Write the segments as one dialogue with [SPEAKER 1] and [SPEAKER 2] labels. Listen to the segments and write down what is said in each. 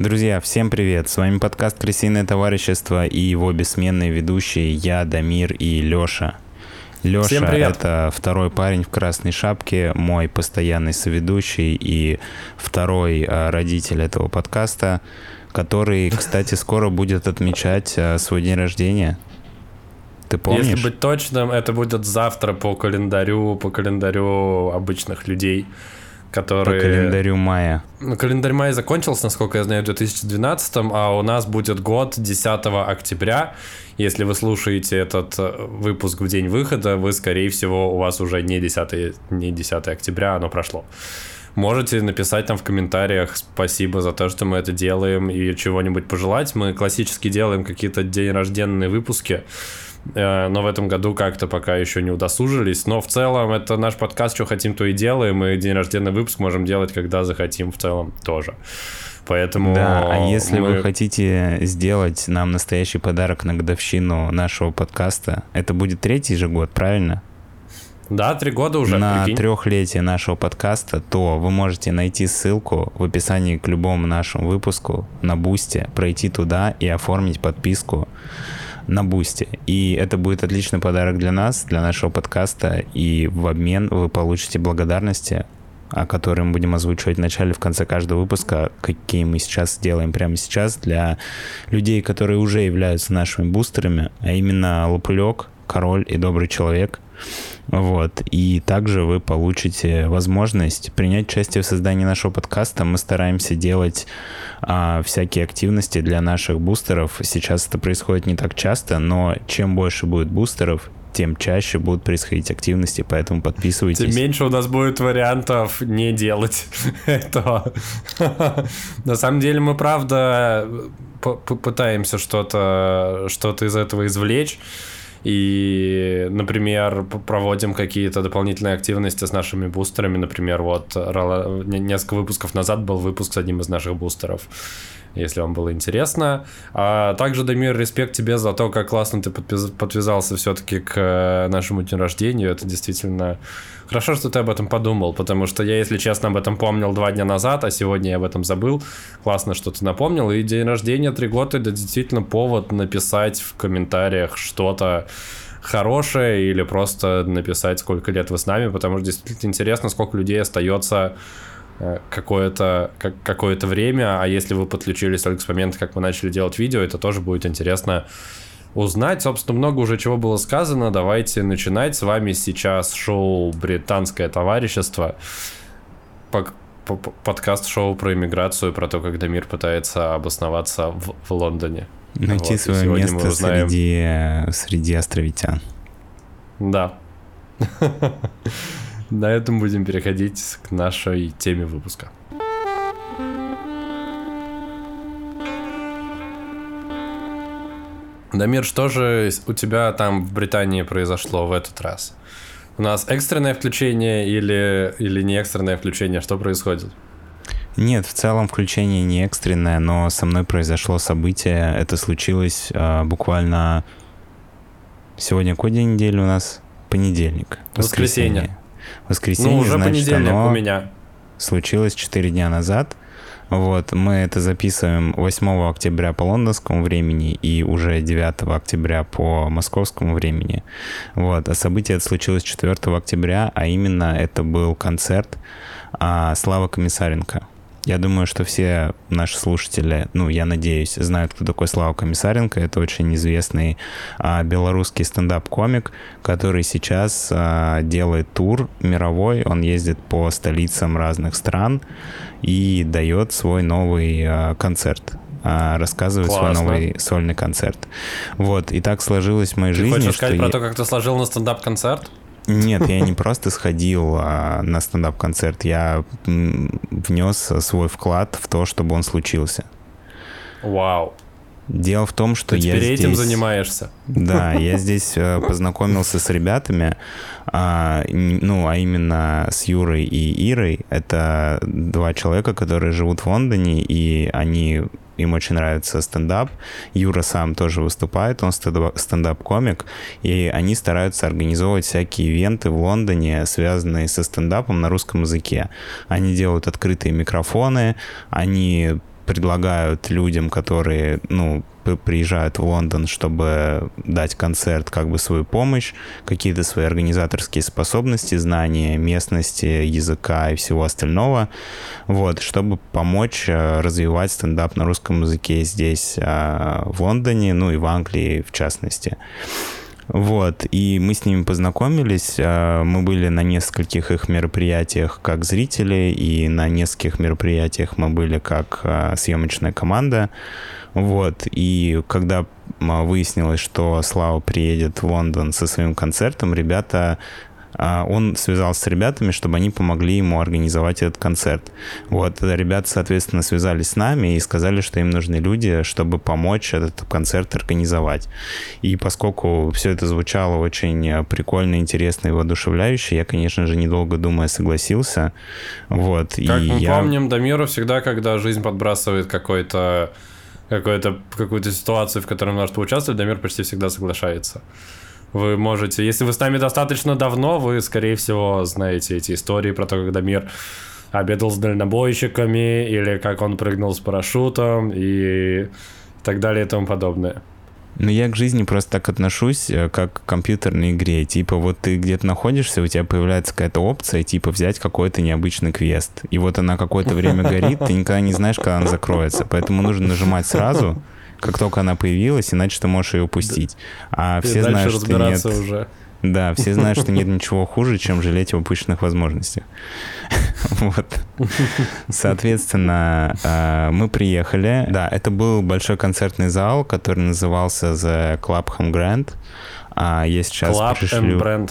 [SPEAKER 1] Друзья, всем привет! С вами подкаст «Крысиное товарищество» и его бессменные ведущие я, Дамир и Лёша. Лёша — это второй парень в красной шапке, мой постоянный соведущий и второй а, родитель этого подкаста, который, кстати, скоро будет отмечать а, свой день рождения. Ты помнишь?
[SPEAKER 2] Если быть точным, это будет завтра по календарю, по календарю обычных людей которые...
[SPEAKER 1] По календарю мая.
[SPEAKER 2] Ну, календарь мая закончился, насколько я знаю, в 2012, а у нас будет год 10 октября. Если вы слушаете этот э, выпуск в день выхода, вы, скорее всего, у вас уже не 10, не 10 октября, оно прошло. Можете написать там в комментариях спасибо за то, что мы это делаем и чего-нибудь пожелать. Мы классически делаем какие-то день рожденные выпуски. Э, но в этом году как-то пока еще не удосужились. Но в целом это наш подкаст «Что хотим, то и делаем», и день рождения выпуск можем делать, когда захотим в целом тоже. Поэтому...
[SPEAKER 1] Да, а если мы... вы хотите сделать нам настоящий подарок на годовщину нашего подкаста, это будет третий же год, правильно?
[SPEAKER 2] Да, три года уже.
[SPEAKER 1] На прикинь. трехлетие нашего подкаста, то вы можете найти ссылку в описании к любому нашему выпуску на Бусте, пройти туда и оформить подписку на Бусте. И это будет отличный подарок для нас, для нашего подкаста. И в обмен вы получите благодарности, о которых мы будем озвучивать в начале, в конце каждого выпуска, какие мы сейчас делаем прямо сейчас для людей, которые уже являются нашими бустерами, а именно Лопулек, Король и Добрый Человек — вот. И также вы получите возможность принять участие в создании нашего подкаста. Мы стараемся делать а, всякие активности для наших бустеров. Сейчас это происходит не так часто, но чем больше будет бустеров, тем чаще будут происходить активности, поэтому подписывайтесь.
[SPEAKER 2] Тем меньше у нас будет вариантов не делать этого. На самом деле мы, правда, пытаемся что-то что из этого извлечь и, например, проводим какие-то дополнительные активности с нашими бустерами. Например, вот несколько выпусков назад был выпуск с одним из наших бустеров если вам было интересно. А также, Дамир, респект тебе за то, как классно ты подвязался все-таки к э, нашему дню рождения. Это действительно хорошо, что ты об этом подумал, потому что я, если честно, об этом помнил два дня назад, а сегодня я об этом забыл. Классно, что ты напомнил. И день рождения три года это действительно повод написать в комментариях что-то хорошее или просто написать, сколько лет вы с нами, потому что действительно интересно, сколько людей остается какое-то как, какое-то время, а если вы подключились только с момента, как мы начали делать видео, это тоже будет интересно узнать. Собственно, много уже чего было сказано. Давайте начинать. С вами сейчас шоу «Британское товарищество». Подкаст-шоу про иммиграцию, про то, как Дамир пытается обосноваться в, в Лондоне.
[SPEAKER 1] Найти вот, свое место узнаем... среди, среди островитян.
[SPEAKER 2] Да. На этом будем переходить к нашей теме выпуска. Дамир, что же у тебя там в Британии произошло в этот раз? У нас экстренное включение или, или не экстренное включение? Что происходит?
[SPEAKER 1] Нет, в целом включение не экстренное, но со мной произошло событие. Это случилось э, буквально сегодня какой день недели у нас? Понедельник.
[SPEAKER 2] Воскресенье.
[SPEAKER 1] воскресенье воскресенье, ну, уже значит, понедельник оно у меня. случилось 4 дня назад. Вот, мы это записываем 8 октября по лондонскому времени и уже 9 октября по московскому времени. Вот, а событие это случилось 4 октября, а именно это был концерт а, Славы Комиссаренко. Я думаю, что все наши слушатели, ну, я надеюсь, знают, кто такой Слава Комиссаренко. Это очень известный а, белорусский стендап-комик, который сейчас а, делает тур мировой. Он ездит по столицам разных стран и дает свой новый а, концерт а, рассказывает Классно. свой новый сольный концерт. Вот, и так сложилось в моей
[SPEAKER 2] ты
[SPEAKER 1] жизни.
[SPEAKER 2] Хочешь сказать
[SPEAKER 1] про
[SPEAKER 2] я... то, как ты сложил на стендап-концерт?
[SPEAKER 1] Нет, я не просто сходил а, на стендап-концерт, я внес свой вклад в то, чтобы он случился.
[SPEAKER 2] Вау.
[SPEAKER 1] Дело в том, что Ты я
[SPEAKER 2] теперь
[SPEAKER 1] здесь...
[SPEAKER 2] этим занимаешься.
[SPEAKER 1] Да, я здесь э, познакомился с ребятами, а, ну, а именно с Юрой и Ирой. Это два человека, которые живут в Лондоне, и они им очень нравится стендап. Юра сам тоже выступает, он стендап-комик, и они стараются организовывать всякие ивенты в Лондоне, связанные со стендапом на русском языке. Они делают открытые микрофоны, они предлагают людям, которые, ну, приезжают в Лондон, чтобы дать концерт, как бы свою помощь, какие-то свои организаторские способности, знания местности, языка и всего остального, вот, чтобы помочь э, развивать стендап на русском языке здесь, э, в Лондоне, ну и в Англии в частности. Вот, и мы с ними познакомились, э, мы были на нескольких их мероприятиях как зрители, и на нескольких мероприятиях мы были как съемочная команда, вот, и когда выяснилось, что Слава приедет в Лондон со своим концертом, ребята а, он связался с ребятами, чтобы они помогли ему организовать этот концерт. Вот, ребята, соответственно, связались с нами и сказали, что им нужны люди, чтобы помочь этот концерт организовать. И поскольку все это звучало очень прикольно, интересно и воодушевляюще, я, конечно же, недолго думая согласился. Вот,
[SPEAKER 2] как
[SPEAKER 1] и
[SPEAKER 2] мы
[SPEAKER 1] я...
[SPEAKER 2] помним, Дамиру всегда, когда жизнь подбрасывает какой-то какую-то какую-то ситуацию, в которой может поучаствовать, Дамир почти всегда соглашается. Вы можете, если вы с нами достаточно давно, вы, скорее всего, знаете эти истории про то, как Дамир обедал с дальнобойщиками, или как он прыгнул с парашютом, и так далее и тому подобное.
[SPEAKER 1] Ну, я к жизни просто так отношусь, э, как к компьютерной игре. Типа, вот ты где-то находишься, у тебя появляется какая-то опция, типа, взять какой-то необычный квест. И вот она какое-то время горит, ты никогда не знаешь, когда она закроется. Поэтому нужно нажимать сразу, как только она появилась, иначе ты можешь ее упустить. А все знают, что нет... уже. Да, все знают, что нет ничего хуже, чем жалеть об упущенных возможностях. Вот. Соответственно, э, мы приехали. Да, это был большой концертный зал, который назывался The Club Home Grand. А я сейчас
[SPEAKER 2] Club
[SPEAKER 1] пришлю...
[SPEAKER 2] Brand.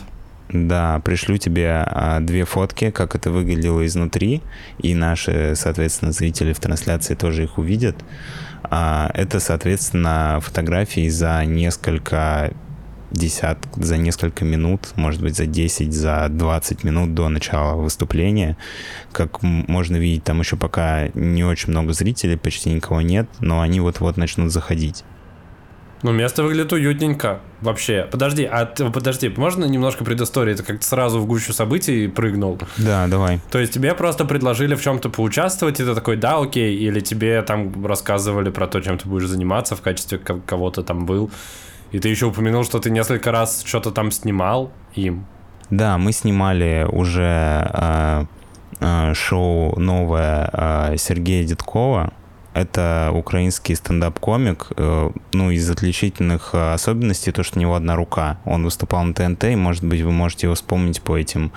[SPEAKER 1] Да, пришлю тебе а, две фотки, как это выглядело изнутри, и наши, соответственно, зрители в трансляции тоже их увидят. А, это, соответственно, фотографии за несколько десят, за несколько минут, может быть, за 10, за 20 минут до начала выступления. Как можно видеть, там еще пока не очень много зрителей, почти никого нет, но они вот-вот начнут заходить.
[SPEAKER 2] Ну, место выглядит уютненько. Вообще. Подожди, а ты, подожди, можно немножко предыстории? Ты как-то сразу в гущу событий прыгнул.
[SPEAKER 1] Да, давай.
[SPEAKER 2] То есть тебе просто предложили в чем-то поучаствовать, и ты такой, да, окей, или тебе там рассказывали про то, чем ты будешь заниматься в качестве кого-то там был. И ты еще упомянул, что ты несколько раз что-то там снимал им.
[SPEAKER 1] Да, мы снимали уже э, э, шоу новое э, Сергея Дедкова. Это украинский стендап-комик. Э, ну, из отличительных особенностей то, что у него одна рука. Он выступал на ТНТ, и, может быть, вы можете его вспомнить по этим...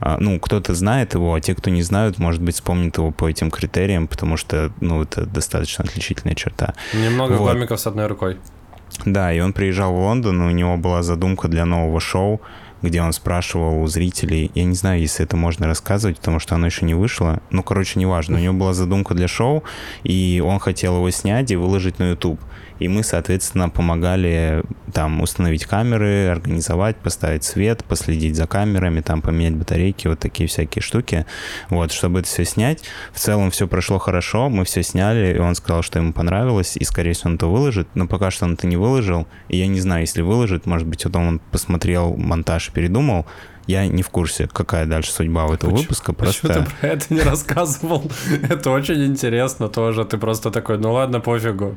[SPEAKER 1] Э, ну, кто-то знает его, а те, кто не знают, может быть, вспомнит его по этим критериям, потому что, ну, это достаточно отличительная черта.
[SPEAKER 2] Немного вот. комиков с одной рукой.
[SPEAKER 1] Да, и он приезжал в Лондон, у него была задумка для нового шоу, где он спрашивал у зрителей, я не знаю, если это можно рассказывать, потому что оно еще не вышло, ну, короче, неважно, у него была задумка для шоу, и он хотел его снять и выложить на YouTube и мы, соответственно, помогали там установить камеры, организовать, поставить свет, последить за камерами, там поменять батарейки, вот такие всякие штуки, вот, чтобы это все снять. В целом все прошло хорошо, мы все сняли, и он сказал, что ему понравилось, и, скорее всего, он это выложит, но пока что он это не выложил, и я не знаю, если выложит, может быть, потом он посмотрел монтаж и передумал, я не в курсе, какая дальше судьба у этого почему, выпуска.
[SPEAKER 2] Просто... Почему ты про это не рассказывал? Это очень интересно тоже. Ты просто такой, ну ладно, пофигу.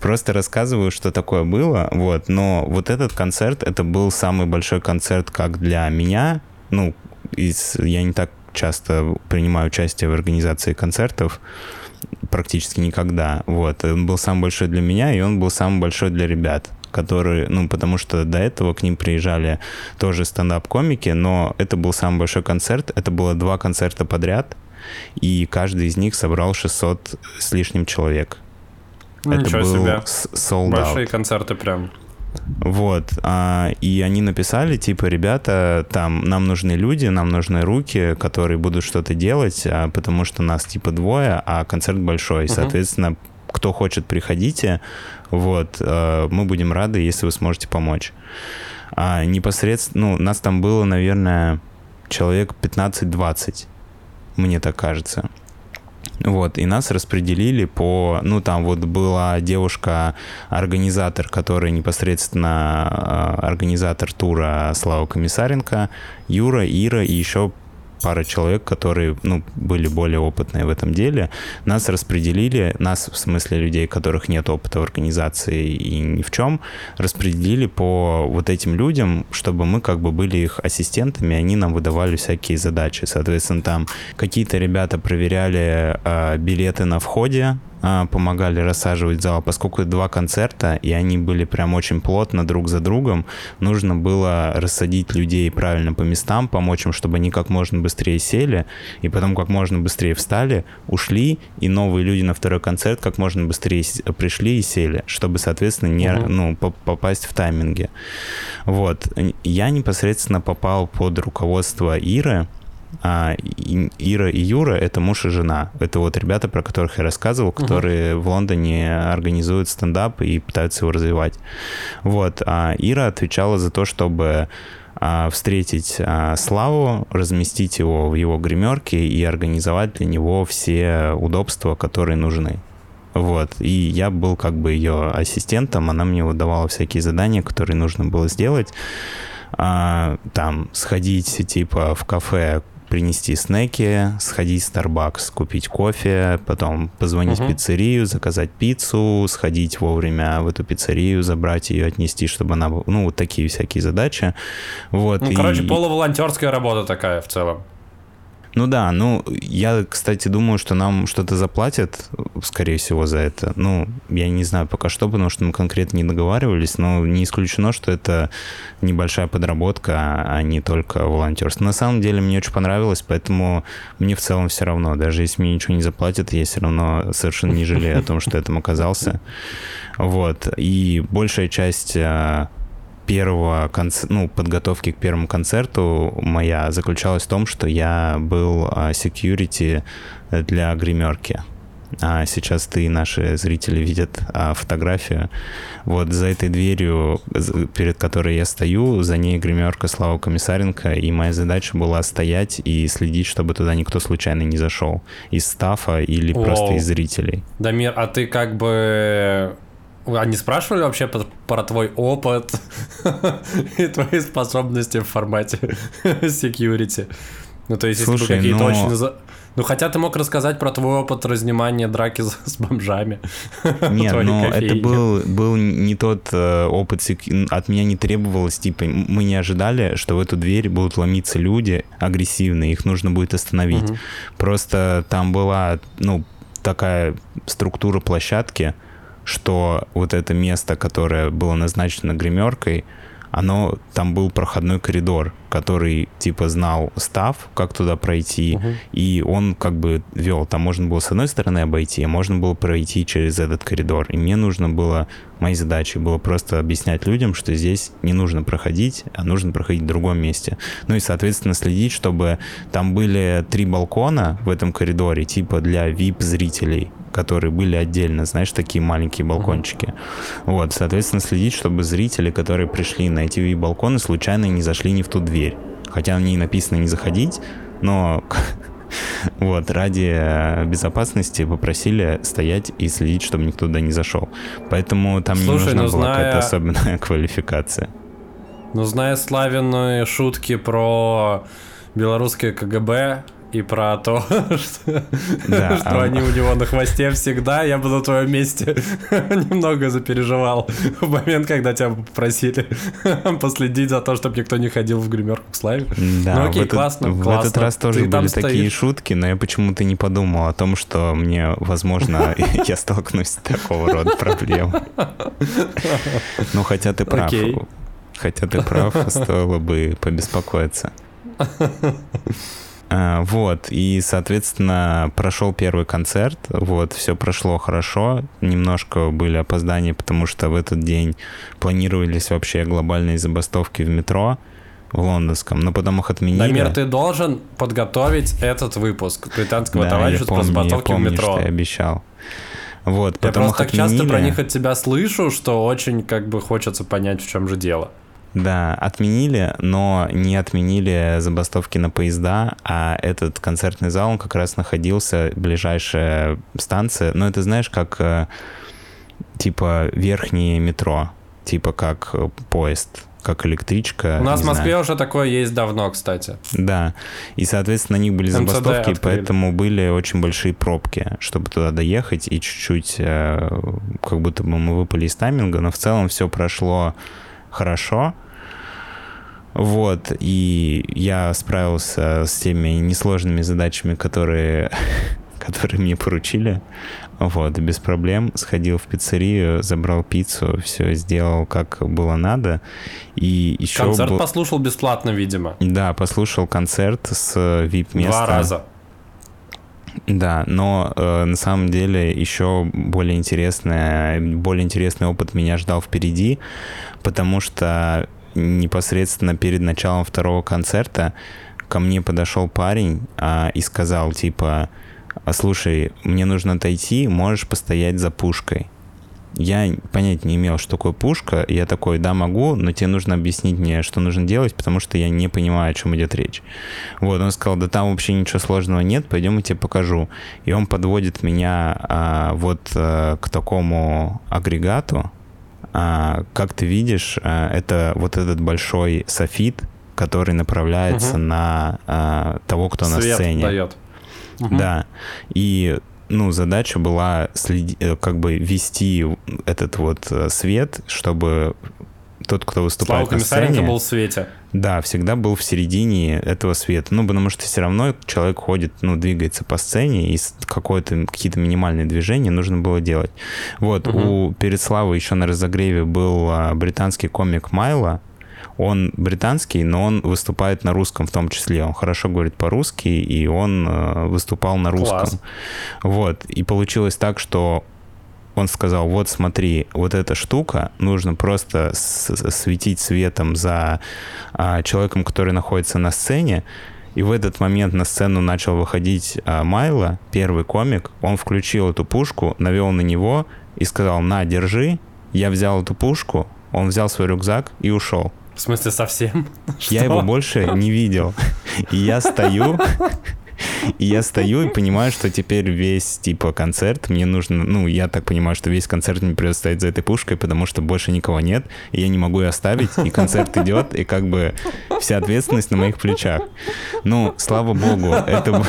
[SPEAKER 1] Просто рассказываю, что такое было, вот, но вот этот концерт, это был самый большой концерт как для меня, ну, из, я не так часто принимаю участие в организации концертов, практически никогда, вот, он был самый большой для меня, и он был самый большой для ребят, которые, ну, потому что до этого к ним приезжали тоже стендап-комики, но это был самый большой концерт, это было два концерта подряд, и каждый из них собрал 600 с лишним человек.
[SPEAKER 2] Это Ничего был себе. Sold Большие out. концерты прям.
[SPEAKER 1] Вот, а, и они написали, типа, ребята, там, нам нужны люди, нам нужны руки, которые будут что-то делать, а, потому что нас, типа, двое, а концерт большой, uh-huh. соответственно, кто хочет, приходите, вот, а, мы будем рады, если вы сможете помочь. А, непосредственно, ну, нас там было, наверное, человек 15-20, мне так кажется. Вот, и нас распределили по... Ну, там вот была девушка-организатор, которая непосредственно а, организатор тура Слава Комиссаренко, Юра, Ира и еще пара человек, которые, ну, были более опытные в этом деле. Нас распределили, нас, в смысле людей, которых нет опыта в организации и ни в чем, распределили по вот этим людям, чтобы мы как бы были их ассистентами, они нам выдавали всякие задачи. Соответственно, там какие-то ребята проверяли э, билеты на входе, помогали рассаживать зал, поскольку два концерта, и они были прям очень плотно друг за другом, нужно было рассадить людей правильно по местам, помочь им, чтобы они как можно быстрее сели, и потом как можно быстрее встали, ушли, и новые люди на второй концерт как можно быстрее пришли и сели, чтобы, соответственно, не, угу. ну, попасть в тайминге. Вот. Я непосредственно попал под руководство Иры, а Ира и Юра — это муж и жена. Это вот ребята, про которых я рассказывал, которые угу. в Лондоне организуют стендап и пытаются его развивать. Вот. А Ира отвечала за то, чтобы а, встретить а, Славу, разместить его в его гримерке и организовать для него все удобства, которые нужны. Вот. И я был как бы ее ассистентом, она мне выдавала всякие задания, которые нужно было сделать. А, там сходить типа в кафе, принести снеки, сходить в Starbucks, купить кофе, потом позвонить угу. в пиццерию, заказать пиццу, сходить вовремя в эту пиццерию, забрать ее, отнести, чтобы она... Ну, вот такие всякие задачи. Вот,
[SPEAKER 2] ну,
[SPEAKER 1] и...
[SPEAKER 2] короче, полуволонтерская работа такая в целом.
[SPEAKER 1] Ну да, ну я, кстати, думаю, что нам что-то заплатят, скорее всего, за это. Ну, я не знаю пока что, потому что мы конкретно не договаривались, но не исключено, что это небольшая подработка, а не только волонтерство. На самом деле мне очень понравилось, поэтому мне в целом все равно. Даже если мне ничего не заплатят, я все равно совершенно не жалею о том, что этим оказался. Вот. И большая часть а, первого конц... ну, подготовки к первому концерту моя заключалась в том, что я был а, security для гримерки. А сейчас ты наши зрители видят а, фотографию. Вот за этой дверью, перед которой я стою, за ней гримерка Слава Комиссаренко, и моя задача была стоять и следить, чтобы туда никто случайно не зашел. Из стафа или О, просто из зрителей.
[SPEAKER 2] Дамир, а ты как бы они спрашивали вообще про, твой опыт и твои способности в формате security? Ну, то есть, Слушай, если бы какие-то но... очень... Ну, хотя ты мог рассказать про твой опыт разнимания драки с, с бомжами.
[SPEAKER 1] Нет, но это был, был не тот э, опыт, от меня не требовалось, типа, мы не ожидали, что в эту дверь будут ломиться люди агрессивные, их нужно будет остановить. Угу. Просто там была, ну, такая структура площадки, что вот это место, которое было назначено гримеркой, оно там был проходной коридор, который типа знал став, как туда пройти, угу. и он как бы вел. Там можно было с одной стороны обойти, а можно было пройти через этот коридор. И мне нужно было, моей задачей было просто объяснять людям, что здесь не нужно проходить, а нужно проходить в другом месте. Ну и, соответственно, следить, чтобы там были три балкона в этом коридоре, типа для VIP-зрителей, которые были отдельно, знаешь, такие маленькие балкончики. Вот, соответственно, следить, чтобы зрители, которые пришли на эти балконы, случайно не зашли не в ту дверь. Хотя на ней написано не заходить, но вот, ради э, безопасности попросили стоять и следить, чтобы никто туда не зашел. Поэтому там Слушай, не нужна была зная... какая-то особенная квалификация.
[SPEAKER 2] Ну, зная славянные шутки про белорусское КГБ, и про то, что, да, что а... они у него на хвосте всегда. Я бы на твоем месте немного запереживал в момент, когда тебя попросили последить за то, чтобы никто не ходил в гримерку к Славе.
[SPEAKER 1] Да, ну окей, в классно, в классно. этот раз тоже Ты были такие шутки, но я почему-то не подумал о том, что мне, возможно, я столкнусь с такого рода проблемой. Ну, хотя ты прав. Хотя ты прав, стоило бы побеспокоиться. А, вот, и, соответственно, прошел первый концерт, вот, все прошло хорошо, немножко были опоздания, потому что в этот день планировались вообще глобальные забастовки в метро, в лондонском, но потом их отменили.
[SPEAKER 2] Дамир, ты должен подготовить этот выпуск британского да, товарищества по забастовке в метро.
[SPEAKER 1] Что я обещал. Вот,
[SPEAKER 2] я просто так часто про них от тебя слышу, что очень как бы хочется понять, в чем же дело.
[SPEAKER 1] Да, отменили, но не отменили забастовки на поезда, а этот концертный зал, он как раз находился, ближайшая станция, но это знаешь, как э, типа верхнее метро, типа как поезд. как электричка.
[SPEAKER 2] У нас в Москве
[SPEAKER 1] знаю.
[SPEAKER 2] уже такое есть давно, кстати.
[SPEAKER 1] Да, и, соответственно, на них были
[SPEAKER 2] МЦД
[SPEAKER 1] забастовки,
[SPEAKER 2] открыли.
[SPEAKER 1] поэтому были очень большие пробки, чтобы туда доехать, и чуть-чуть э, как будто бы мы выпали из тайминга, но в целом все прошло хорошо. Вот, и я справился с теми несложными задачами, которые, которые мне поручили. Вот, без проблем. Сходил в пиццерию, забрал пиццу, все сделал, как было надо. И еще
[SPEAKER 2] Концерт
[SPEAKER 1] был-
[SPEAKER 2] послушал бесплатно, видимо.
[SPEAKER 1] Да, послушал концерт с VIP-места.
[SPEAKER 2] Два раза.
[SPEAKER 1] Да, но э, на самом деле еще более интересное, более интересный опыт меня ждал впереди, потому что непосредственно перед началом второго концерта ко мне подошел парень а, и сказал типа, «А, слушай, мне нужно отойти, можешь постоять за пушкой. Я понять не имел, что такое пушка. Я такой, да, могу, но тебе нужно объяснить мне, что нужно делать, потому что я не понимаю, о чем идет речь. Вот, он сказал, да там вообще ничего сложного нет, пойдем я тебе покажу. И он подводит меня а, вот а, к такому агрегату. А, как ты видишь, а, это вот этот большой софит, который направляется
[SPEAKER 2] Мгм.
[SPEAKER 1] на а, того, кто на
[SPEAKER 2] Свет
[SPEAKER 1] сцене.
[SPEAKER 2] дает. Мгм.
[SPEAKER 1] Да. И ну, задача была следи, э, как бы вести этот вот э, свет, чтобы тот, кто
[SPEAKER 2] Слава
[SPEAKER 1] выступает на сцене,
[SPEAKER 2] был в свете.
[SPEAKER 1] да, всегда был в середине этого света. Ну, потому что все равно человек ходит, ну, двигается по сцене, и какое-то, какие-то минимальные движения нужно было делать. Вот,
[SPEAKER 2] Мгм.
[SPEAKER 1] у перед Славой еще на разогреве был а, британский комик Майло. Он британский, но он выступает на русском в том числе. Он хорошо говорит по-русски, и он э, выступал на русском.
[SPEAKER 2] Класс.
[SPEAKER 1] Вот. И получилось так, что он сказал, вот смотри, вот эта штука, нужно просто светить светом за а, человеком, который находится на сцене. И в этот момент на сцену начал выходить а, Майло, первый комик. Он включил эту пушку, навел на него и сказал, на, держи. Я взял эту пушку, он взял свой рюкзак и ушел.
[SPEAKER 2] В смысле, совсем?
[SPEAKER 1] Я его больше не видел. И я стою, и я стою и понимаю, что теперь весь, типа, концерт мне нужно... Ну, я так понимаю, что весь концерт мне придется стоять за этой пушкой, потому что больше никого нет, и я не могу ее оставить, и концерт идет, и как бы вся ответственность на моих плечах. Ну, слава богу, это...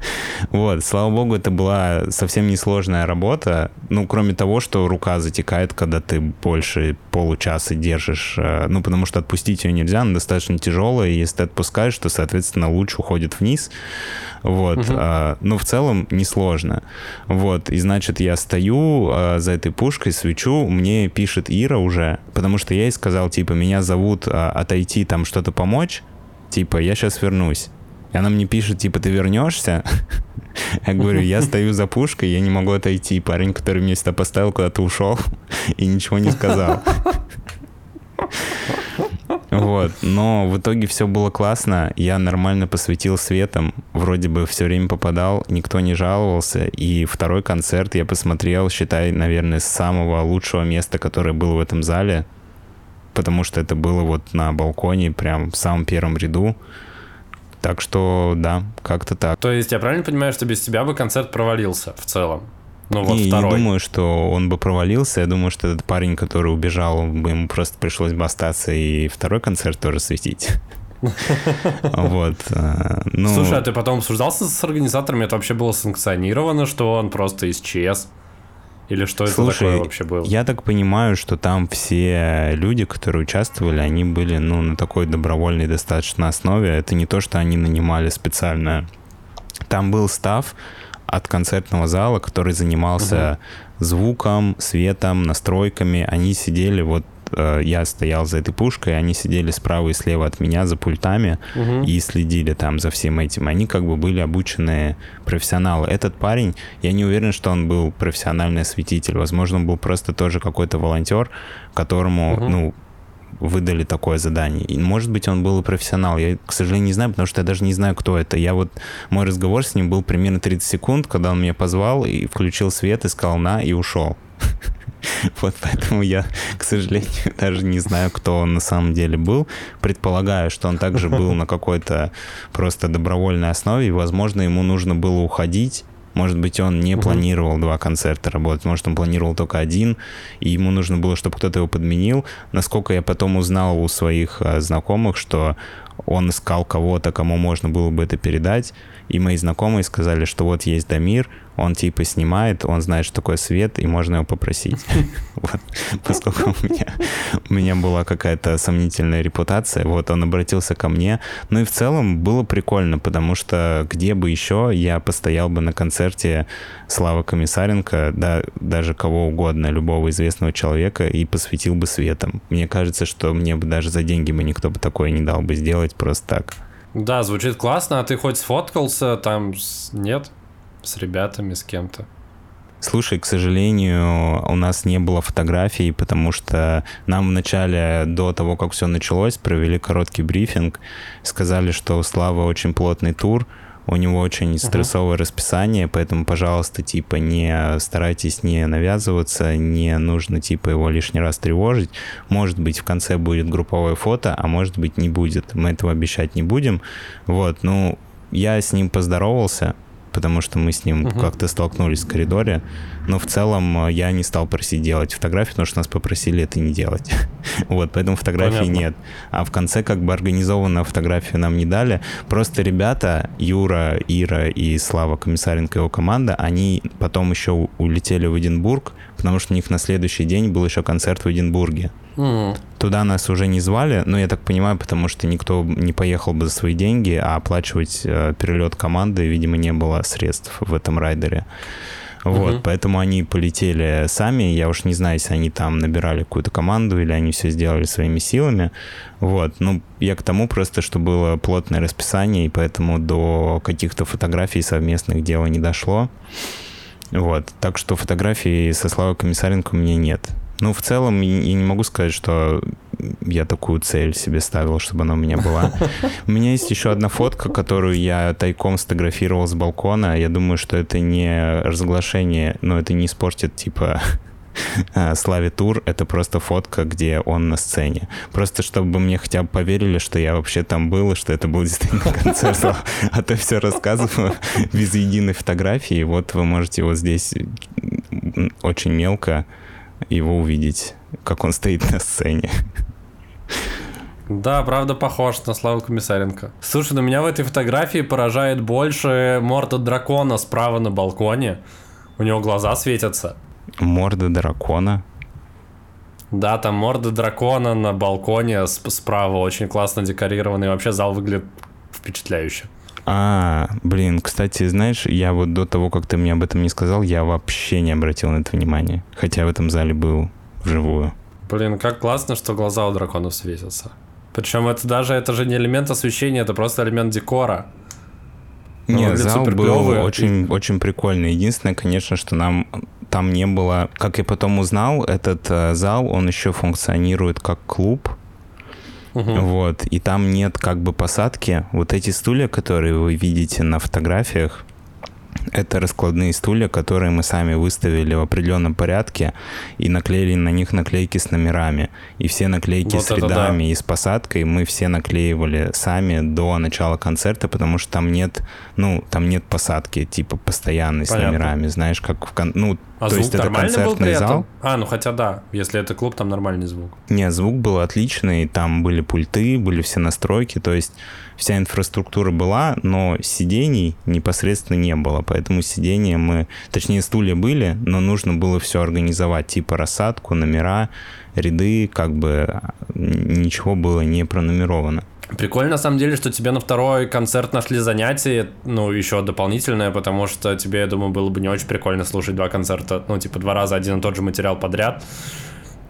[SPEAKER 1] Вот, слава богу, это была совсем несложная работа. Ну, кроме того, что рука затекает, когда ты больше получаса держишь. э, Ну, потому что отпустить ее нельзя, она достаточно тяжелая, и если ты отпускаешь, то, соответственно, луч уходит вниз. Вот.
[SPEAKER 2] Мгм.
[SPEAKER 1] а, Но в целом несложно. Вот. И, значит, я стою а, за этой пушкой, свечу, мне пишет Ира уже, потому что я ей сказал, типа, меня зовут а, отойти там что-то помочь, типа, я сейчас вернусь. И она мне пишет, типа, ты вернешься? Я говорю, я стою за пушкой, я не могу отойти. Парень, который меня сюда поставил, куда-то ушел и ничего не сказал. Вот, но в итоге все было классно, я нормально посветил светом, вроде бы все время попадал, никто не жаловался, и второй концерт я посмотрел, считай, наверное, с самого лучшего места, которое было в этом зале, потому что это было вот на балконе, прям в самом первом ряду, так что, да, как-то так.
[SPEAKER 2] То есть, я правильно понимаю, что без тебя бы концерт провалился в целом? Ну вот
[SPEAKER 1] не,
[SPEAKER 2] второй.
[SPEAKER 1] не думаю, что он бы провалился. Я думаю, что этот парень, который убежал, бы ему просто пришлось бы остаться и второй концерт тоже светить. Вот. э, Ну,
[SPEAKER 2] Слушай, а ты потом обсуждался с организаторами? Это вообще было санкционировано, что он просто исчез? Или что это
[SPEAKER 1] Слушай,
[SPEAKER 2] такое вообще было?
[SPEAKER 1] я так понимаю, что там все люди, которые участвовали, они были, ну, на такой добровольной достаточно основе. Это не то, что они нанимали специально. Там был став от концертного зала, который занимался звуком, светом, настройками. Они сидели вот э, я стоял за этой пушкой, они сидели справа и слева от меня за пультами
[SPEAKER 2] Мгм.
[SPEAKER 1] и следили там за всем этим. Они как бы были обученные профессионалы. Этот парень, я не уверен, что он был профессиональный осветитель. Возможно, он был просто тоже какой-то волонтер, которому,
[SPEAKER 2] Мгм.
[SPEAKER 1] ну, выдали такое задание. И, может быть, он был и профессионал. Я, к сожалению, не знаю, потому что я даже не знаю, кто это. Я вот... Мой разговор с ним был примерно 30 секунд, когда он меня позвал и включил свет и сказал «на» и ушел. Вот поэтому я, к сожалению, даже не знаю, кто он на самом деле был. Предполагаю, что он также был на какой-то просто добровольной основе, и, возможно, ему нужно было уходить, Может быть, он не угу. планировал два концерта работать, может, он планировал только один, и ему нужно было, чтобы кто-то его подменил. Насколько я потом узнал у своих а, знакомых, что он искал кого-то, кому можно было бы это передать, и мои знакомые сказали, что вот есть Дамир, он типа снимает, он знает, что такое свет, и можно его попросить. Вот. Поскольку у меня, у меня была какая-то сомнительная репутация, вот он обратился ко мне. Ну и в целом было прикольно, потому что где бы еще я постоял бы на концерте Славы Комиссаренко, да, даже кого угодно, любого известного человека, и посвятил бы светом. Мне кажется, что мне бы даже за деньги бы никто бы такое не дал бы сделать просто так.
[SPEAKER 2] Да, звучит классно, а ты хоть сфоткался там? Нет? С ребятами, с кем-то?
[SPEAKER 1] Слушай, к сожалению, у нас не было фотографий, потому что нам вначале, до того, как все началось, провели короткий брифинг, сказали, что у Славы очень плотный тур, у него очень стрессовое uh-huh. расписание, поэтому, пожалуйста, типа, не старайтесь не навязываться, не нужно, типа, его лишний раз тревожить. Может быть, в конце будет групповое фото, а может быть, не будет. Мы этого обещать не будем. Вот, ну, я с ним поздоровался, потому что мы с ним угу. как-то столкнулись в коридоре. Но в целом э, я не стал просить делать фотографии, потому что нас попросили это не делать. вот, поэтому фотографии Понятно. нет. А в конце как бы организованную фотографию нам не дали. Просто ребята, Юра, Ира и Слава Комиссаренко и его команда, они потом еще улетели в Эдинбург, потому что у них на следующий день был еще концерт в Эдинбурге. Mm. Туда нас уже не звали, но я так понимаю, потому что никто не поехал бы за свои деньги, а оплачивать э, перелет команды, видимо, не было средств в этом райдере. Вот, uh-huh. поэтому они полетели сами. Я уж не знаю, если они там набирали какую-то команду или они все сделали своими силами. Вот, ну, я к тому просто, что было плотное расписание, и поэтому до каких-то фотографий совместных дела не дошло. Вот, так что фотографий со Славой Комиссаренко у меня нет. Ну, в целом, я не могу сказать, что я такую цель себе ставил, чтобы она у меня была. У меня есть еще одна фотка, которую я тайком сфотографировал с балкона. Я думаю, что это не разглашение, но это не испортит, типа, Славе Тур, это просто фотка, где он на сцене. Просто чтобы мне хотя бы поверили, что я вообще там был, и что это был действительно концерт. А то все рассказываю без единой фотографии. Вот вы можете вот здесь очень мелко его увидеть, как он стоит на сцене.
[SPEAKER 2] Да, правда, похож на Славу Комиссаренко. Слушай, на меня в этой фотографии поражает больше морда дракона справа на балконе. У него глаза светятся.
[SPEAKER 1] Морда дракона?
[SPEAKER 2] Да, там морда дракона на балконе справа очень классно декорированный. Вообще зал выглядит впечатляюще.
[SPEAKER 1] А, блин, кстати, знаешь, я вот до того, как ты мне об этом не сказал, я вообще не обратил на это внимание. Хотя в этом зале был вживую.
[SPEAKER 2] Блин, как классно, что глаза у драконов светятся. Причем это даже это же не элемент освещения, это просто элемент декора.
[SPEAKER 1] Нет, зал был очень, очень прикольный. Единственное, конечно, что нам там не было... Как я потом узнал, этот э, зал, он еще функционирует как клуб. Угу. Вот, и там нет как бы посадки. Вот эти стулья, которые вы видите на фотографиях, это раскладные стулья, которые мы сами выставили в определенном порядке и наклеили на них наклейки с номерами. И все наклейки вот с рядами да. и с посадкой мы все наклеивали сами до начала концерта, потому что там нет, ну, там нет посадки, типа, постоянной Понятно. с номерами, знаешь, как в... Кон... Ну,
[SPEAKER 2] а то звук есть это концертный зал. А, ну хотя да, если это клуб, там нормальный звук.
[SPEAKER 1] Не, звук был отличный, там были пульты, были все настройки, то есть вся инфраструктура была, но сидений непосредственно не было, поэтому сидения мы, точнее стулья были, но нужно было все организовать, типа рассадку, номера, ряды, как бы ничего было не пронумеровано.
[SPEAKER 2] Прикольно, на самом деле, что тебе на второй концерт нашли занятие, ну, еще дополнительное, потому что тебе, я думаю, было бы не очень прикольно слушать два концерта, ну, типа, два раза один и тот же материал подряд.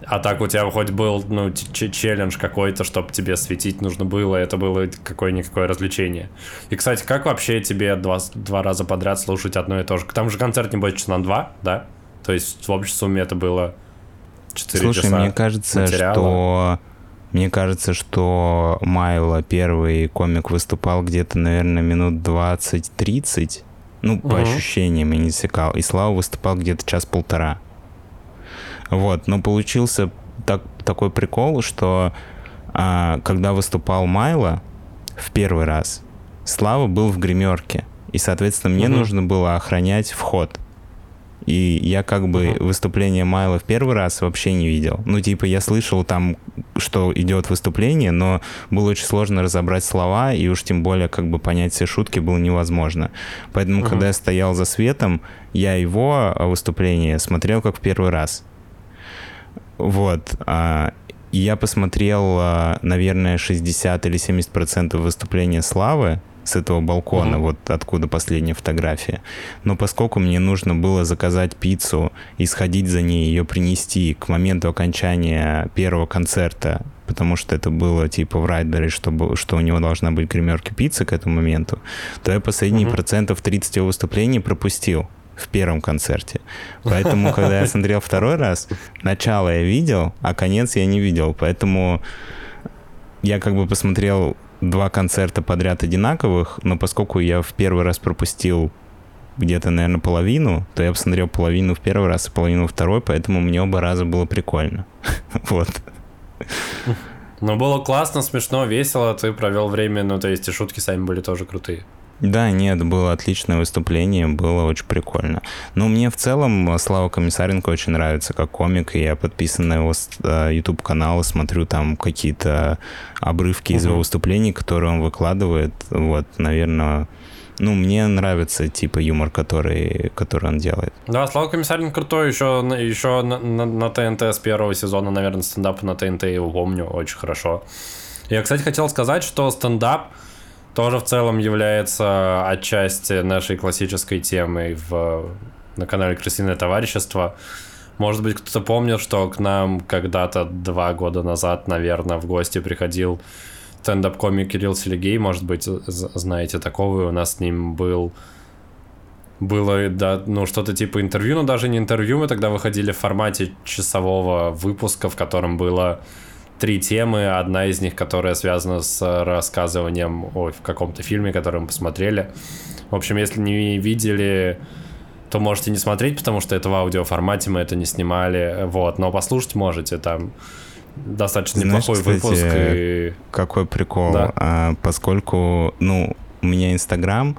[SPEAKER 2] А так у тебя хоть был, ну, челлендж какой-то, чтобы тебе светить нужно было, это было какое-никакое развлечение. И, кстати, как вообще тебе два, два раза подряд слушать одно и то же? Там же концерт не будет часа на два, да? То есть в общей сумме это было 4
[SPEAKER 1] Слушай,
[SPEAKER 2] часа
[SPEAKER 1] мне кажется, материала. что мне кажется, что Майло, первый комик, выступал где-то, наверное, минут 20-30. Ну, по угу. ощущениям, я не засекал. И Слава выступал где-то час-полтора. Вот, но получился так, такой прикол, что а, когда выступал Майло в первый раз, Слава был в гримерке. И, соответственно, мне угу. нужно было охранять вход. И я как бы uh-huh. выступление Майла в первый раз вообще не видел. Ну, типа, я слышал там, что идет выступление, но было очень сложно разобрать слова, и уж тем более как бы понять все шутки было невозможно. Поэтому, uh-huh. когда я стоял за светом, я его выступление смотрел как в первый раз. Вот. А, я посмотрел, а, наверное, 60 или 70 процентов выступления Славы, с этого балкона, угу. вот откуда последняя фотография. Но поскольку мне нужно было заказать пиццу и сходить за ней, ее принести к моменту окончания первого концерта, потому что это было типа в райдере, чтобы, что у него должна быть гримерка пиццы к этому моменту, то я последние угу. процентов 30 его выступлений пропустил в первом концерте. Поэтому, когда я смотрел второй раз, начало я видел, а конец я не видел. Поэтому я как бы посмотрел два концерта подряд одинаковых, но поскольку я в первый раз пропустил где-то, наверное, половину, то я посмотрел половину в первый раз и половину второй, поэтому мне оба раза было прикольно. вот.
[SPEAKER 2] Ну, было классно, смешно, весело, ты провел время, ну, то есть и шутки сами были тоже крутые.
[SPEAKER 1] Да, нет, было отличное выступление, было очень прикольно. Но мне в целом Слава Комиссаренко очень нравится как комик, и я подписан на его YouTube-канал и смотрю там какие-то обрывки угу. из его выступлений, которые он выкладывает. Вот, наверное, ну, мне нравится типа юмор, который, который он делает.
[SPEAKER 2] Да, Слава Комиссарин крутой, еще, еще на, на, на ТНТ с первого сезона, наверное, стендап на ТНТ его помню очень хорошо. Я, кстати, хотел сказать, что стендап тоже в целом является отчасти нашей классической темой в, на канале «Крысиное товарищество». Может быть, кто-то помнит, что к нам когда-то два года назад, наверное, в гости приходил стендап-комик Кирилл Селигей, может быть, знаете такого, у нас с ним был было, да, ну, что-то типа интервью, но даже не интервью, мы тогда выходили в формате часового выпуска, в котором было три темы. Одна из них, которая связана с рассказыванием о в каком-то фильме, который мы посмотрели. В общем, если не видели, то можете не смотреть, потому что это в аудиоформате, мы это не снимали. Вот, но послушать можете там достаточно Знаешь, неплохой кстати, выпуск. И...
[SPEAKER 1] Какой прикол. Да. А, поскольку, ну, у меня Инстаграм,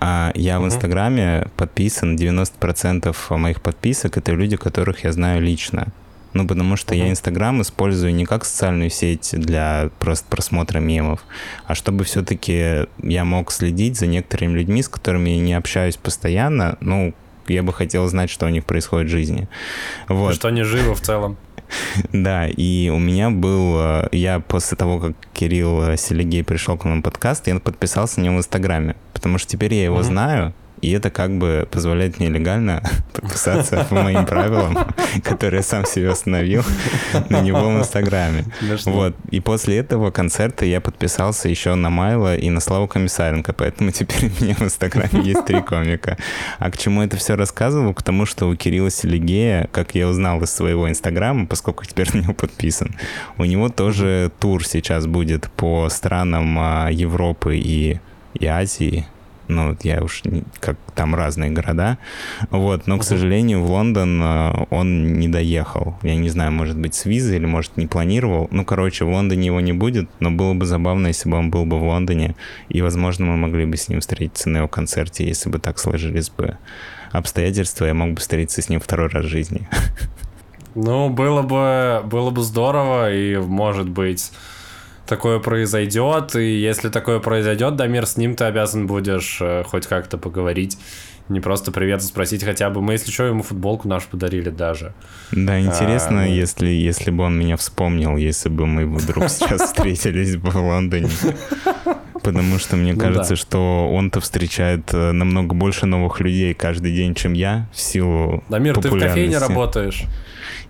[SPEAKER 1] а я в Инстаграме подписан, 90% моих подписок — это люди, которых я знаю лично. Ну, потому что я Инстаграм использую не как социальную сеть для просто просмотра мемов, а чтобы все-таки я мог следить за некоторыми людьми, с которыми я не общаюсь постоянно, ну, я бы хотел знать, что у них происходит в жизни. Вот.
[SPEAKER 2] Что они живы в целом.
[SPEAKER 1] Да, и у меня был... Э, я после того, как Кирилл Селегей пришел к нам в подкаст, я подписался на него в Инстаграме, потому что теперь я его угу. знаю, и это как бы позволяет мне легально подписаться по моим правилам, которые я сам себе установил на него в Инстаграме. Вот. И после этого концерта я подписался еще на Майла и на Славу Комиссаренко, поэтому теперь у меня в Инстаграме есть три комика. А к чему это все рассказывал? К тому, что у Кирилла Селигея, как я узнал из своего Инстаграма, поскольку теперь на него подписан, у него тоже тур сейчас будет по странам а, Европы и и Азии, ну, я уж как там разные города, вот, но, к сожалению, в Лондон э, он не доехал. Я не знаю, может быть, с визой или, может, не планировал. Ну, короче, в Лондоне его не будет, но было бы забавно, если бы он был бы в Лондоне, и, возможно, мы могли бы с ним встретиться на его концерте, если бы так сложились бы обстоятельства, я мог бы встретиться с ним второй раз в жизни.
[SPEAKER 2] Ну, было бы, было бы здорово, и, может быть, такое произойдет, и если такое произойдет, Дамир, с ним ты обязан будешь э, хоть как-то поговорить. Не просто привет спросить хотя бы. Мы, если что, ему футболку нашу подарили даже.
[SPEAKER 1] Да, интересно, а, если, если бы он меня вспомнил, если бы мы вдруг сейчас встретились в Лондоне. Потому что мне ну, кажется, что он-то встречает э, намного больше новых людей каждый день, чем я, в силу
[SPEAKER 2] Дамир, ты в кофейне работаешь.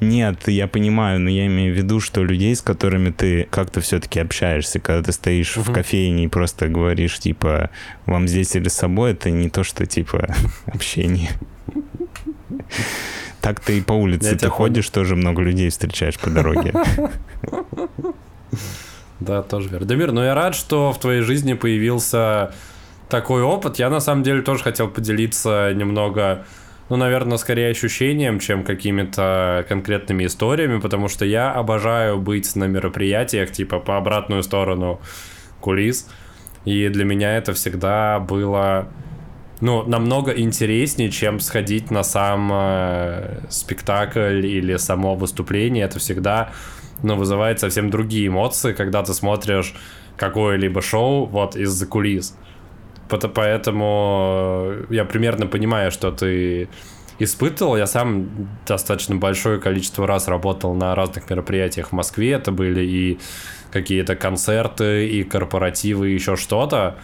[SPEAKER 1] Нет, я понимаю, но я имею в виду, что людей, с которыми ты как-то все-таки общаешься, когда ты стоишь uh-huh. в кофейне и просто говоришь, типа, вам здесь или с собой, это не то, что, типа, общение. Так ты и по улице ты ходишь, тоже много людей встречаешь по дороге.
[SPEAKER 2] Да, тоже верно. Дамир, но я рад, что в твоей жизни появился такой опыт. Я на самом деле тоже хотел поделиться немного ну, наверное, скорее ощущением, чем какими-то конкретными историями, потому что я обожаю быть на мероприятиях, типа, по обратную сторону кулис, и для меня это всегда было ну, намного интереснее, чем сходить на сам э, спектакль или само выступление. Это всегда, ну, вызывает совсем другие эмоции, когда ты смотришь какое-либо шоу вот из-за кулис. Поэтому э, я примерно понимаю, что ты испытывал. Я сам достаточно большое количество раз работал на разных мероприятиях в Москве. Это были и какие-то концерты, и корпоративы, и еще что-то.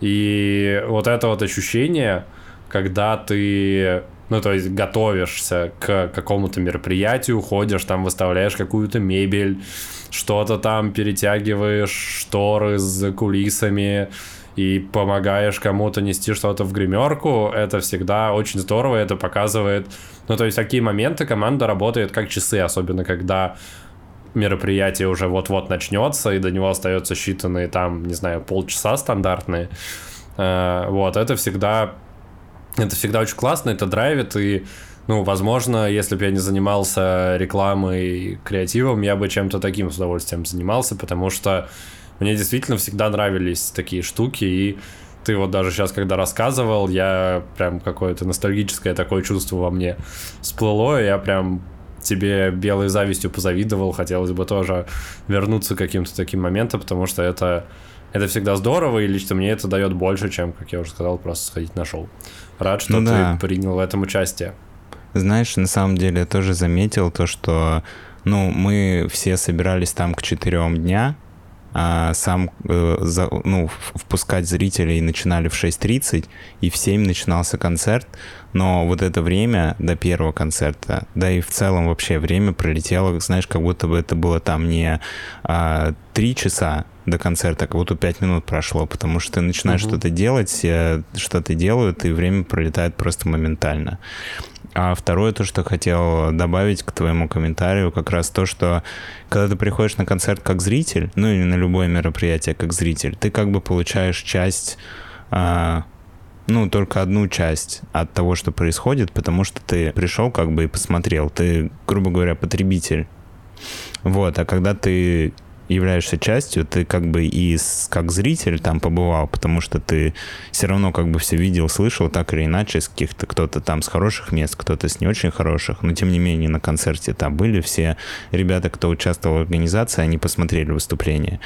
[SPEAKER 2] И вот это вот ощущение, когда ты ну, то есть готовишься к какому-то мероприятию, ходишь, там выставляешь какую-то мебель, что-то там перетягиваешь, шторы с кулисами, и помогаешь кому-то нести что-то в гримерку, это всегда очень здорово, это показывает... Ну, то есть такие моменты команда работает как часы, особенно когда мероприятие уже вот-вот начнется, и до него остается считанные там, не знаю, полчаса стандартные. Э, вот, это всегда, это всегда очень классно, это драйвит, и, ну, возможно, если бы я не занимался рекламой, креативом, я бы чем-то таким с удовольствием занимался, потому что мне действительно всегда нравились такие штуки, и ты вот даже сейчас, когда рассказывал, я прям какое-то ностальгическое такое чувство во мне всплыло, и я прям тебе белой завистью позавидовал, хотелось бы тоже вернуться к каким-то таким моментам, потому что это, это всегда здорово, и лично мне это дает больше, чем, как я уже сказал, просто сходить на шоу. Рад, что ну, да. ты принял в этом участие.
[SPEAKER 1] Знаешь, на самом деле я тоже заметил то, что ну, мы все собирались там к четырем дня, а сам э, за, ну, впускать зрителей начинали в 6.30, и в 7 начинался концерт, но вот это время до первого концерта, да и в целом вообще время пролетело, знаешь, как будто бы это было там не а, 3 часа до концерта, как будто 5 минут прошло, потому что ты начинаешь угу. что-то делать, что-то делают, и время пролетает просто моментально. А второе, то, что хотел добавить к твоему комментарию, как раз то, что когда ты приходишь на концерт как зритель, ну или на любое мероприятие как зритель, ты как бы получаешь часть, а, ну, только одну часть от того, что происходит, потому что ты пришел как бы и посмотрел. Ты, грубо говоря, потребитель. Вот, а когда ты являешься частью, ты как бы и с, как зритель там побывал, потому что ты все равно как бы все видел, слышал так или иначе с каких-то кто-то там с хороших мест, кто-то с не очень хороших, но тем не менее на концерте там были все ребята, кто участвовал в организации, они посмотрели выступление.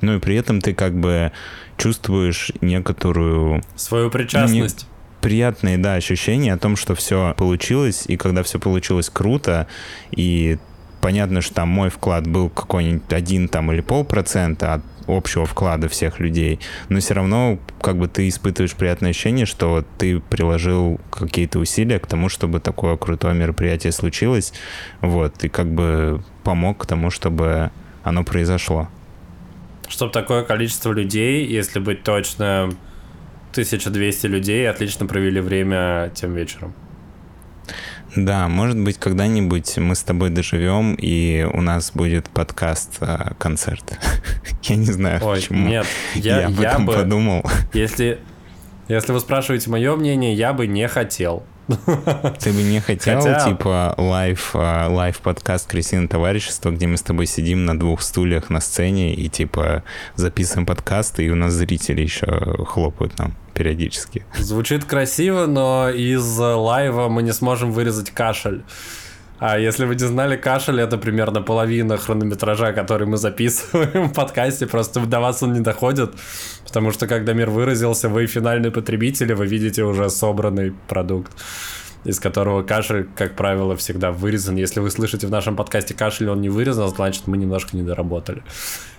[SPEAKER 1] Ну и при этом ты как бы чувствуешь некоторую...
[SPEAKER 2] Свою причастность.
[SPEAKER 1] Не приятные, да, ощущения о том, что все получилось, и когда все получилось круто, и понятно, что там мой вклад был какой-нибудь один там или полпроцента от общего вклада всех людей, но все равно как бы ты испытываешь приятное ощущение, что ты приложил какие-то усилия к тому, чтобы такое крутое мероприятие случилось, вот, и как бы помог к тому, чтобы оно произошло.
[SPEAKER 2] Чтобы такое количество людей, если быть точно, 1200 людей отлично провели время тем вечером.
[SPEAKER 1] Да, может быть, когда-нибудь мы с тобой доживем, и у нас будет подкаст-концерт. Я не знаю, Ой, почему.
[SPEAKER 2] Нет, я, я об этом бы, подумал. Если, если вы спрашиваете мое мнение, я бы не хотел.
[SPEAKER 1] Ты бы не хотел, Хотя... типа, live, а, live подкаст Британское Товарищество, где мы с тобой сидим на двух стульях на сцене и, типа, записываем подкасты, и у нас зрители еще хлопают нам периодически.
[SPEAKER 2] Звучит красиво, но из лайва мы не сможем вырезать кашель. А если вы не знали, кашель это примерно половина хронометража, который мы записываем в подкасте, просто до вас он не доходит, потому что когда мир выразился, вы финальный потребитель, вы видите уже собранный продукт из которого кашель, как правило, всегда вырезан. Если вы слышите в нашем подкасте кашель, он не вырезан, значит, мы немножко не доработали.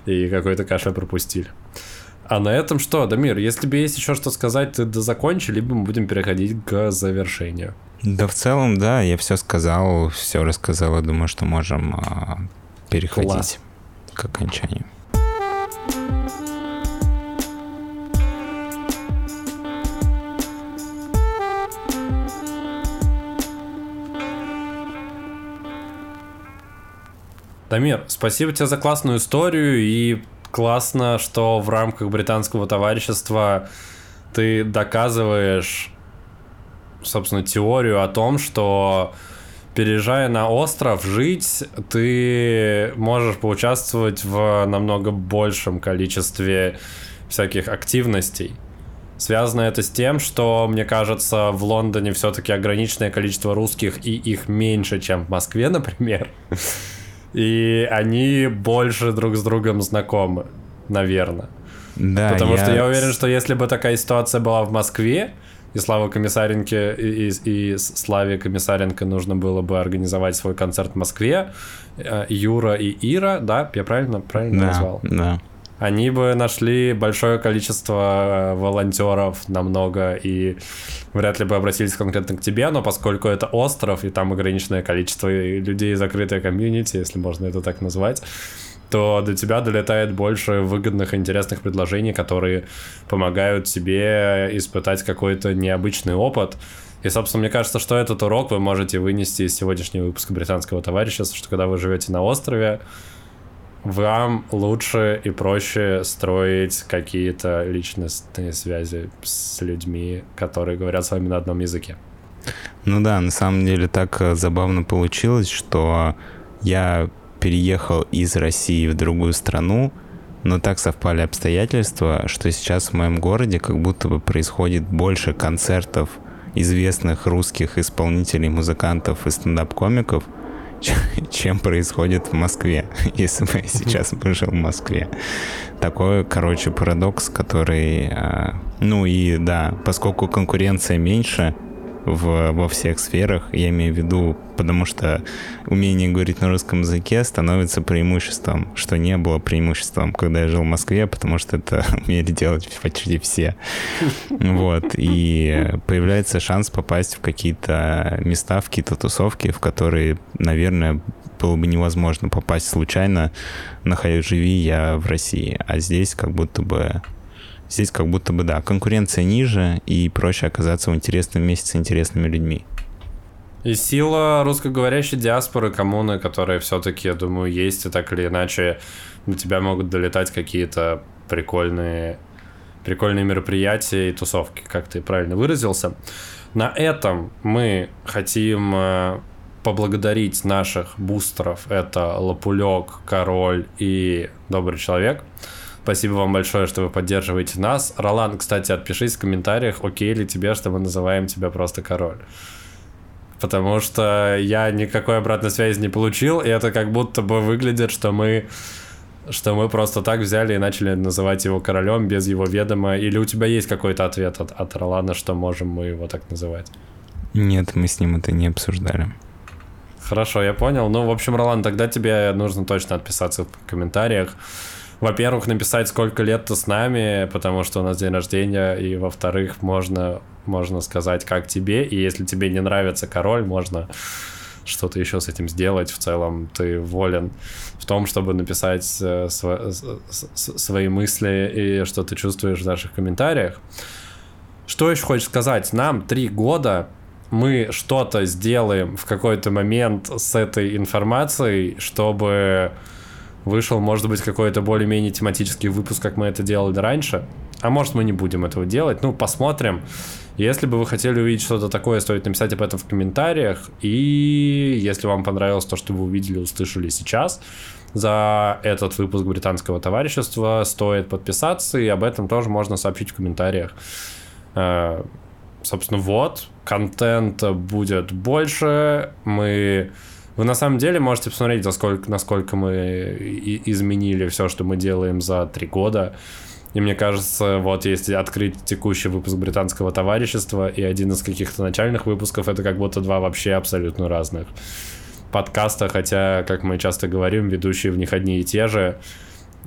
[SPEAKER 2] И какой-то кашель пропустили. А на этом что, Дамир, если бы есть еще что сказать, ты закончи, либо мы будем переходить к завершению.
[SPEAKER 1] Да, в целом, да, я все сказал, все рассказал, я думаю, что можем а, переходить Класс. к окончанию.
[SPEAKER 2] Дамир, спасибо тебе за классную историю и классно, что в рамках британского товарищества ты доказываешь, собственно, теорию о том, что переезжая на остров жить, ты можешь поучаствовать в намного большем количестве всяких активностей. Связано это с тем, что, мне кажется, в Лондоне все-таки ограниченное количество русских, и их меньше, чем в Москве, например. И они больше друг с другом знакомы, наверное. Да, Потому я... что я уверен, что если бы такая ситуация была в Москве, и Слава Комиссаренко и, и, и Славе Комиссаренко нужно было бы организовать свой концерт в Москве, э, Юра и Ира, да, я правильно, правильно
[SPEAKER 1] да,
[SPEAKER 2] назвал?
[SPEAKER 1] Да.
[SPEAKER 2] Они бы нашли большое количество э, волонтеров намного и вряд ли бы обратились конкретно к тебе, но поскольку это остров и там ограниченное количество людей, закрытое комьюнити, если можно это так назвать, то до тебя долетает больше выгодных, интересных предложений, которые помогают тебе испытать какой-то необычный опыт. И, собственно, мне кажется, что этот урок вы можете вынести из сегодняшнего выпуска британского товарищества, что когда вы живете на острове, вам лучше и проще строить какие-то личностные связи с людьми, которые говорят с вами на одном языке.
[SPEAKER 1] Ну да, на самом деле так э, забавно получилось, что я переехал из России в другую страну, но так совпали обстоятельства, что сейчас в моем городе как будто бы происходит больше концертов известных русских исполнителей, музыкантов и стендап-комиков, чем происходит в Москве, если бы я сейчас бы жил в Москве. Такой, короче, парадокс, который... А, ну и да, поскольку конкуренция меньше, в, во всех сферах. Я имею в виду, потому что умение говорить на русском языке становится преимуществом, что не было преимуществом, когда я жил в Москве, потому что это умели делать почти все. Вот. И появляется шанс попасть в какие-то места, в какие-то тусовки, в которые, наверное, было бы невозможно попасть случайно, находясь живи я в России. А здесь как будто бы Здесь как будто бы, да, конкуренция ниже и проще оказаться в интересном месте с интересными людьми.
[SPEAKER 2] И сила русскоговорящей диаспоры, коммуны, которые все-таки, я думаю, есть, и так или иначе на тебя могут долетать какие-то прикольные, прикольные мероприятия и тусовки, как ты правильно выразился. На этом мы хотим э, поблагодарить наших бустеров. Это Лапулек, Король и Добрый Человек. Спасибо вам большое, что вы поддерживаете нас. Ролан, кстати, отпишись в комментариях, окей ли тебе, что мы называем тебя просто король. Потому что я никакой обратной связи не получил, и это как будто бы выглядит, что мы что мы просто так взяли и начали называть его королем без его ведома. Или у тебя есть какой-то ответ от, от Ролана, что можем мы его так называть?
[SPEAKER 1] Нет, мы с ним это не обсуждали.
[SPEAKER 2] Хорошо, я понял. Ну, в общем, Ролан, тогда тебе нужно точно отписаться в комментариях во-первых, написать, сколько лет ты с нами, потому что у нас день рождения, и во-вторых, можно, можно сказать, как тебе, и если тебе не нравится король, можно что-то еще с этим сделать. В целом ты волен в том, чтобы написать э, св- свои мысли и что ты чувствуешь в наших комментариях. Что еще хочешь сказать? Нам три года мы что-то сделаем в какой-то момент с этой информацией, чтобы вышел, может быть, какой-то более-менее тематический выпуск, как мы это делали раньше. А может, мы не будем этого делать. Ну, посмотрим. Если бы вы хотели увидеть что-то такое, стоит написать об этом в комментариях. И если вам понравилось то, что вы увидели, услышали сейчас, за этот выпуск британского товарищества стоит подписаться, и об этом тоже можно сообщить в комментариях. Э, собственно, вот, контента будет больше, мы вы на самом деле можете посмотреть, за сколько, насколько мы изменили все, что мы делаем за три года. И мне кажется, вот если открыть текущий выпуск британского товарищества и один из каких-то начальных выпусков, это как будто два вообще абсолютно разных подкаста, хотя, как мы часто говорим, ведущие в них одни и те же,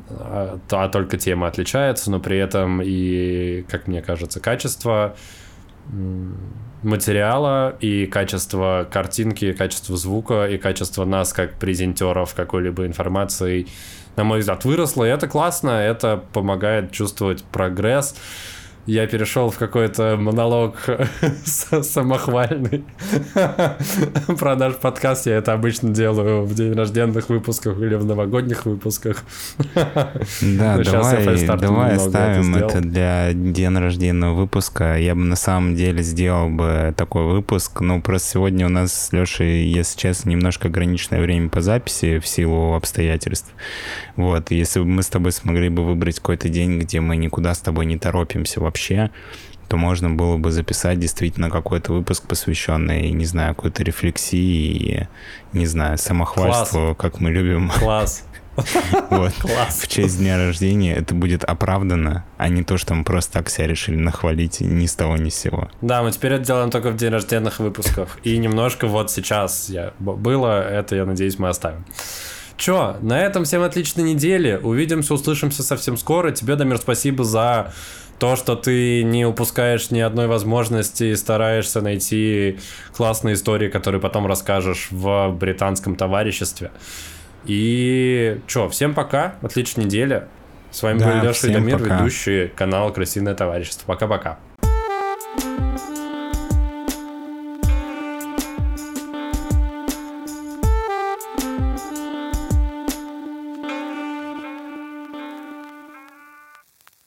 [SPEAKER 2] а, а только тема отличается, но при этом и, как мне кажется, качество материала и качество картинки, качество звука, и качество нас как презентеров какой-либо информации, на мой взгляд, выросло. И это классно, это помогает чувствовать прогресс я перешел в какой-то монолог самохвальный про наш подкаст. Я это обычно делаю в день рожденных выпусках или в новогодних выпусках.
[SPEAKER 1] Да, давай, давай оставим это, это для день рожденного выпуска. Я бы на самом деле сделал бы такой выпуск. Ну, просто сегодня у нас с Лешей, если честно, немножко ограниченное время по записи в силу обстоятельств. Вот, если бы мы с тобой смогли бы выбрать какой-то день, где мы никуда с тобой не торопимся вообще, то можно было бы записать действительно какой-то выпуск, посвященный, не знаю, какой-то рефлексии и, не знаю, самохвальству, Класс. как мы любим.
[SPEAKER 2] Класс.
[SPEAKER 1] Вот. Класс. В честь дня рождения это будет оправдано, а не то, что мы просто так себя решили нахвалить ни с того ни с сего.
[SPEAKER 2] Да, мы теперь это делаем только в день рожденных выпусках. И немножко вот сейчас я было, это, я надеюсь, мы оставим. Чё, на этом всем отличной недели. Увидимся, услышимся совсем скоро. Тебе, Дамир, спасибо за то, что ты не упускаешь ни одной возможности и стараешься найти классные истории, которые потом расскажешь в британском товариществе. И чё, всем пока, отличной недели. С вами да, был Леша Дамир, ведущий канала Красивое товарищество. Пока-пока.